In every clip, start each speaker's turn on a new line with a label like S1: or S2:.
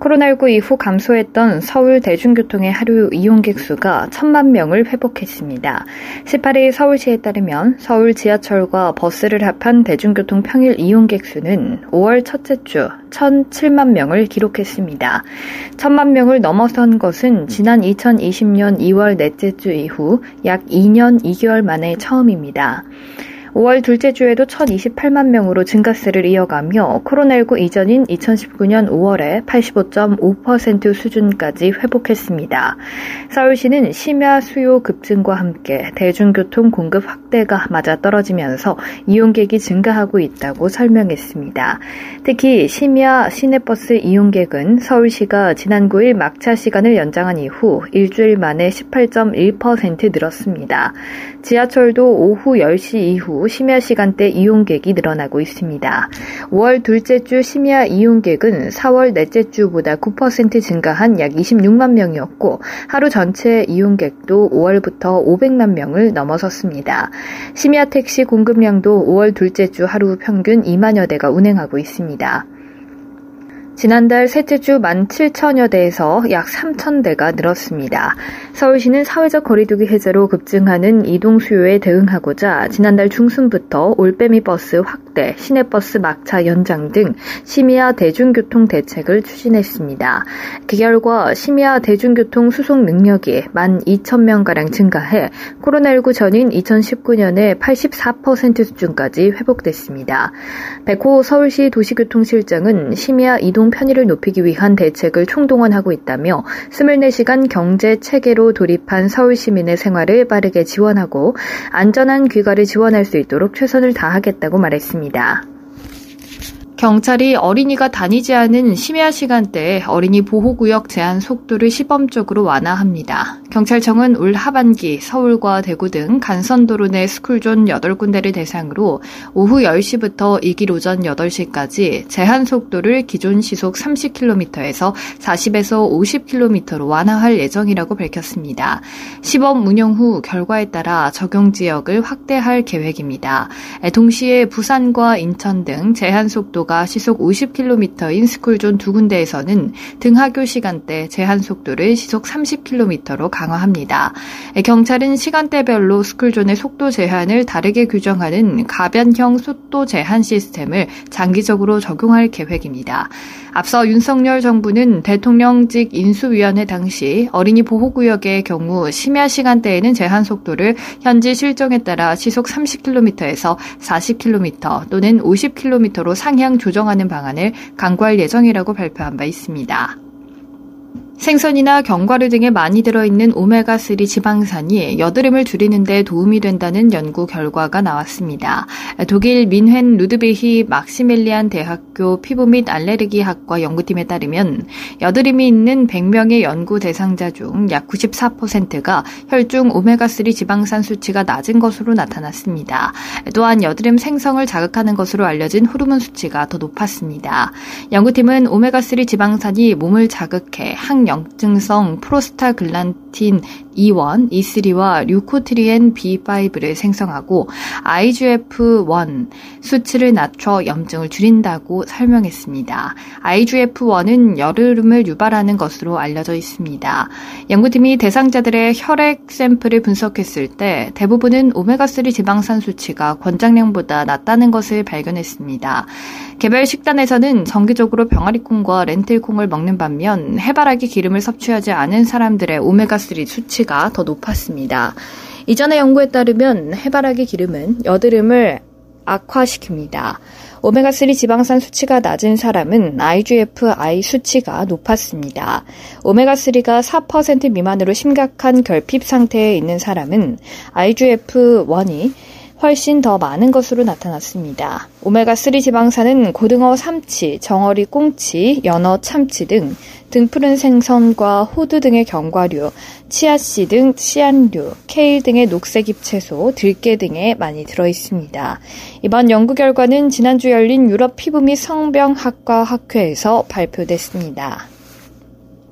S1: 코로나19 이후 감소했던 서울 대중교통의 하루 이용객 수가 천만 명을 회복했습니다. 18일 서울시에 따르면 서울 지하철과 버스를 합한 대중교통 평일 이용객 수는 5월 첫째 주 1,007만 명을 기록했습니다. 천만 명을 넘어선 것은 지난 2020년 2월 넷째 주 이후 약 2년 2개월 만에 처음입니다. 5월 둘째 주에도 1,028만 명으로 증가세를 이어가며 코로나19 이전인 2019년 5월에 85.5% 수준까지 회복했습니다. 서울시는 심야 수요 급증과 함께 대중교통 공급 확대가 맞아떨어지면서 이용객이 증가하고 있다고 설명했습니다. 특히 심야 시내버스 이용객은 서울시가 지난 9일 막차 시간을 연장한 이후 일주일 만에 18.1% 늘었습니다. 지하철도 오후 10시 이후 심야 시간대 이용객이 늘어나고 있습니다. 5월 둘째 주 심야 이용객은 4월 넷째 주보다 9% 증가한 약 26만 명이었고 하루 전체 이용객도 5월부터 500만 명을 넘어섰습니다. 심야 택시 공급량도 5월 둘째 주 하루 평균 2만여 대가 운행하고 있습니다. 지난달 셋째 주 17,000여 대에서 약 3,000대가 늘었습니다. 서울시는 사회적 거리두기 해제로 급증하는 이동 수요에 대응하고자 지난달 중순부터 올빼미 버스 확 대, 시내버스 막차 연장 등 심야 대중교통 대책을 추진했습니다. 그 결과 심야 대중교통 수송 능력이 12,000명가량 증가해 코로나19 전인 2019년의 84% 수준까지 회복됐습니다. 백호 서울시 도시교통실장은 심야 이동 편의를 높이기 위한 대책을 총동원하고 있다며 24시간 경제 체계로 돌입한 서울 시민의 생활을 빠르게 지원하고 안전한 귀가를 지원할 수 있도록 최선을 다하겠다고 말했습니다. 바랍니다. 경찰이 어린이가 다니지 않은 심야 시간대에 어린이 보호구역 제한 속도를 시범적으로 완화합니다. 경찰청은 올 하반기 서울과 대구 등 간선도로 내 스쿨존 8군데를 대상으로 오후 10시부터 이길 오전 8시까지 제한 속도를 기존 시속 30km에서 40에서 50km로 완화할 예정이라고 밝혔습니다. 시범 운영 후 결과에 따라 적용 지역을 확대할 계획입니다. 동시에 부산과 인천 등 제한 속도 속도가 시속 50km인 스쿨존 두 군데에서는 등하교 시간대 제한 속도를 시속 30km로 강화합니다. 경찰은 시간대별로 스쿨존의 속도 제한을 다르게 규정하는 가변형 속도 제한 시스템을 장기적으로 적용할 계획입니다. 앞서 윤석열 정부는 대통령직 인수위원회 당시 어린이 보호구역의 경우 심야 시간대에는 제한 속도를 현지 실정에 따라 시속 30km에서 40km 또는 50km로 상향 조정하는 방안을 강구할 예정이라고 발표한 바 있습니다. 생선이나 견과류 등에 많이 들어있는 오메가3 지방산이 여드름을 줄이는 데 도움이 된다는 연구 결과가 나왔습니다. 독일 민헨 루드비히 막시밀리안 대학교 피부 및 알레르기 학과 연구팀에 따르면 여드름이 있는 100명의 연구 대상자 중 약 94%가 혈중 오메가3 지방산 수치가 낮은 것으로 나타났습니다. 또한 여드름 생성을 자극하는 것으로 알려진 호르몬 수치가 더 높았습니다. 연구팀은 오메가3 지방산이 몸을 자극해 항 영증성 프로스타글란틴 E1, E3와 류코트리엔 B5를 생성하고 IGF-1 수치를 낮춰 염증을 줄인다고 설명했습니다. IGF-1은 여드름을 유발하는 것으로 알려져 있습니다. 연구팀이 대상자들의 혈액 샘플을 분석했을 때 대부분은 오메가3 지방산 수치가 권장량보다 낮다는 것을 발견했습니다. 개별 식단에서는 정기적으로 병아리콩과 렌틸콩을 먹는 반면 해바라기 기름을 섭취하지 않은 사람들의 오메가3 수치가 더 높았습니다. 이전의 연구에 따르면 해바라기 기름은 여드름을 악화시킵니다. 오메가3 지방산 수치가 낮은 사람은 IGF-I 수치가 높았습니다. 오메가3가 4% 미만으로 심각한 결핍 상태에 있는 사람은 IGF-1이 훨씬 더 많은 것으로 나타났습니다. 오메가3 지방산은 고등어 삼치, 정어리 꽁치, 연어 참치 등 등푸른 생선과 호두 등의 견과류, 치아씨 등 씨앗류, 케일 등의 녹색 잎채소, 들깨 등에 많이 들어 있습니다. 이번 연구 결과는 지난주 열린 유럽 피부 및 성병학과 학회에서 발표됐습니다.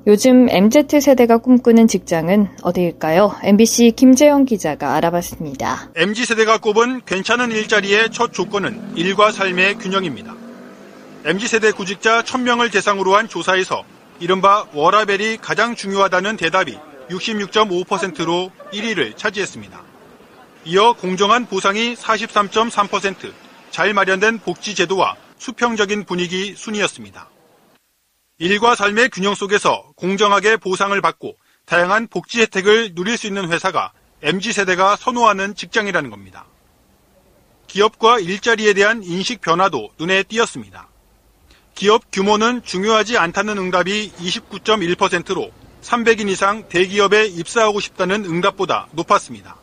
S1: 요즘 MZ세대가 꿈꾸는 직장은 어디일까요? MBC 김재영 기자가 알아봤습니다.
S2: MZ세대가 꼽은 괜찮은 일자리의 첫 조건은 일과 삶의 균형입니다. MZ세대 구직자 1000명을 대상으로 한 조사에서 이른바 워라벨이 가장 중요하다는 대답이 66.5%로 1위를 차지했습니다. 이어 공정한 보상이 43.3%, 잘 마련된 복지 제도와 수평적인 분위기 순이었습니다. 일과 삶의 균형 속에서 공정하게 보상을 받고 다양한 복지 혜택을 누릴 수 있는 회사가 MZ세대가 선호하는 직장이라는 겁니다. 기업과 일자리에 대한 인식 변화도 눈에 띄었습니다. 기업 규모는 중요하지 않다는 응답이 29.1%로 300인 이상 대기업에 입사하고 싶다는 응답보다 높았습니다.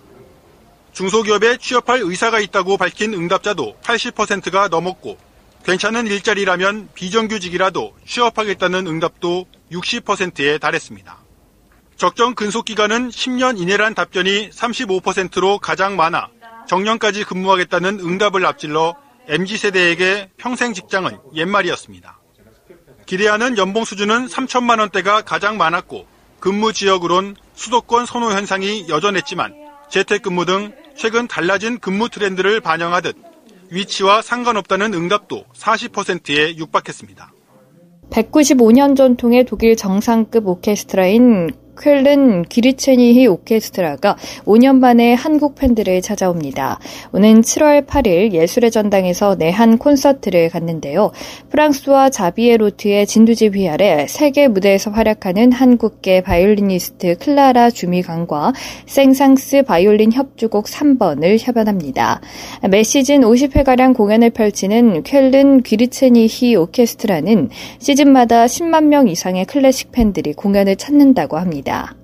S2: 중소기업에 취업할 의사가 있다고 밝힌 응답자도 80%가 넘었고 괜찮은 일자리라면 비정규직이라도 취업하겠다는 응답도 60%에 달했습니다. 적정 근속 기간은 10년 이내란 답변이 35%로 가장 많아 정년까지 근무하겠다는 응답을 앞질러 MZ세대에게 평생 직장은 옛말이었습니다. 기대하는 연봉 수준은 3천만 원대가 가장 많았고 근무 지역으론 수도권 선호 현상이 여전했지만 재택근무 등 최근 달라진 근무 트렌드를 반영하듯 위치와 상관없다는 응답도 40%에 육박했습니다.
S1: 195년 전통의 독일 정상급 오케스트라인 쾰른 귀르체니히 오케스트라가 5년 만에 한국 팬들을 찾아옵니다. 오는 7월 8일 예술의 전당에서 내한 콘서트를 갖는데요. 프랑수아 자비에 로트의 진두지휘 아래 세계 무대에서 활약하는 한국계 바이올리니스트 클라라 주미강과 생상스 바이올린 협주곡 3번을 협연합니다. 매 시즌 50회가량 공연을 펼치는 쾰른 귀르체니히 오케스트라는 시즌마다 10만 명 이상의 클래식 팬들이 공연을 찾는다고 합니다. 있습니다.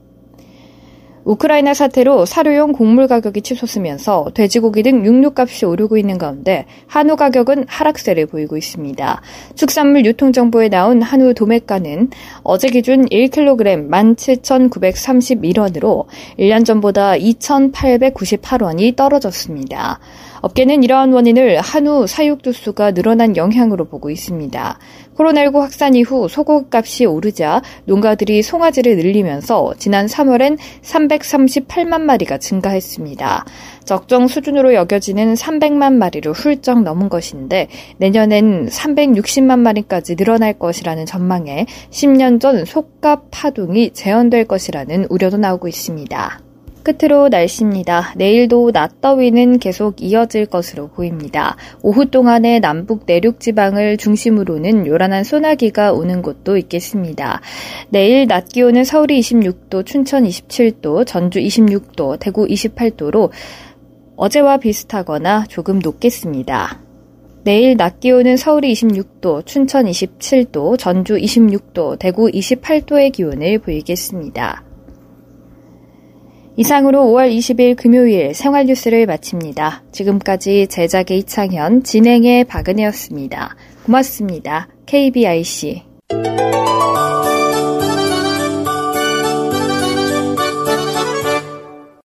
S1: 우크라이나 사태로 사료용 곡물 가격이 치솟으면서 돼지고기 등 육류값이 오르고 있는 가운데 한우 가격은 하락세를 보이고 있습니다. 축산물 유통정보에 나온 한우 도매가는 어제 기준 1kg 17,931원으로 1년 전보다 2,898원이 떨어졌습니다. 업계는 이러한 원인을 한우 사육 두수가 늘어난 영향으로 보고 있습니다. 코로나19 확산 이후 소고기값이 오르자 농가들이 송아지를 늘리면서 지난 3월엔 338만 마리가 증가했습니다. 적정 수준으로 여겨지는 300만 마리로 훌쩍 넘은 것인데 내년엔 360만 마리까지 늘어날 것이라는 전망에 10년 전 속값 파동이 재현될 것이라는 우려도 나오고 있습니다. 끝으로 날씨입니다. 내일도 낮 더위는 계속 이어질 것으로 보입니다. 오후 동안에 남북 내륙 지방을 중심으로는 요란한 소나기가 오는 곳도 있겠습니다. 내일 낮 기온은 서울이 26도, 춘천 27도, 전주 26도, 대구 28도로 어제와 비슷하거나 조금 높겠습니다. 내일 낮 기온은 서울이 26도, 춘천 27도, 전주 26도, 대구 28도의 기온을 보이겠습니다. 이상으로 5월 20일 금요일 생활 뉴스를 마칩니다. 지금까지 제작의 이창현, 진행의 박은혜였습니다. 고맙습니다. KBIC.